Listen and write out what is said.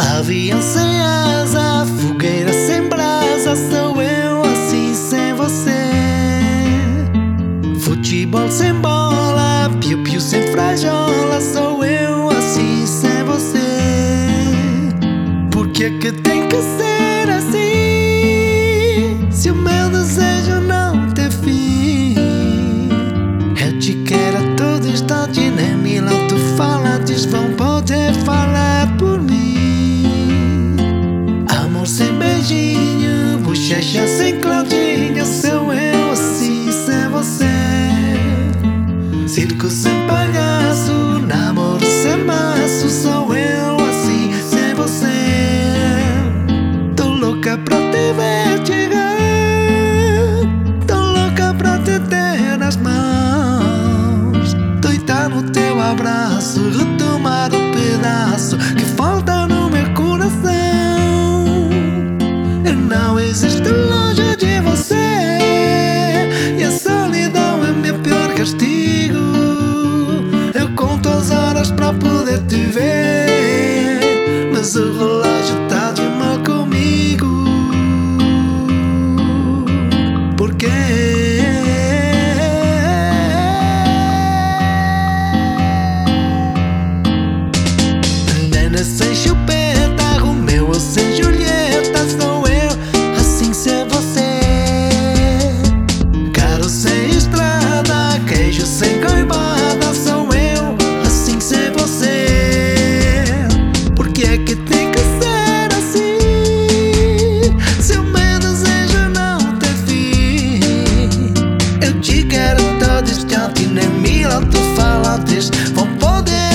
Avião sem asa, fogueira sem brasa, sou eu assim sem você. Futebol sem bola, piu-piu sem frajola, sou eu assim sem você. Por que que tem que ser assim? Se o meu desejo não tem fim, eu te quero a todo instante, nem mil alto-falantes vão poder falar por Circo sem palhaço, namoro sem maço, sou eu assim sem você. Tô louca pra te ver chegar, tô louca pra te ter nas mãos, doida no teu abraço, retomar o pedaço que falta horas pra poder te ver της Κι αν την εμίλα του φάλα της Φοπόντε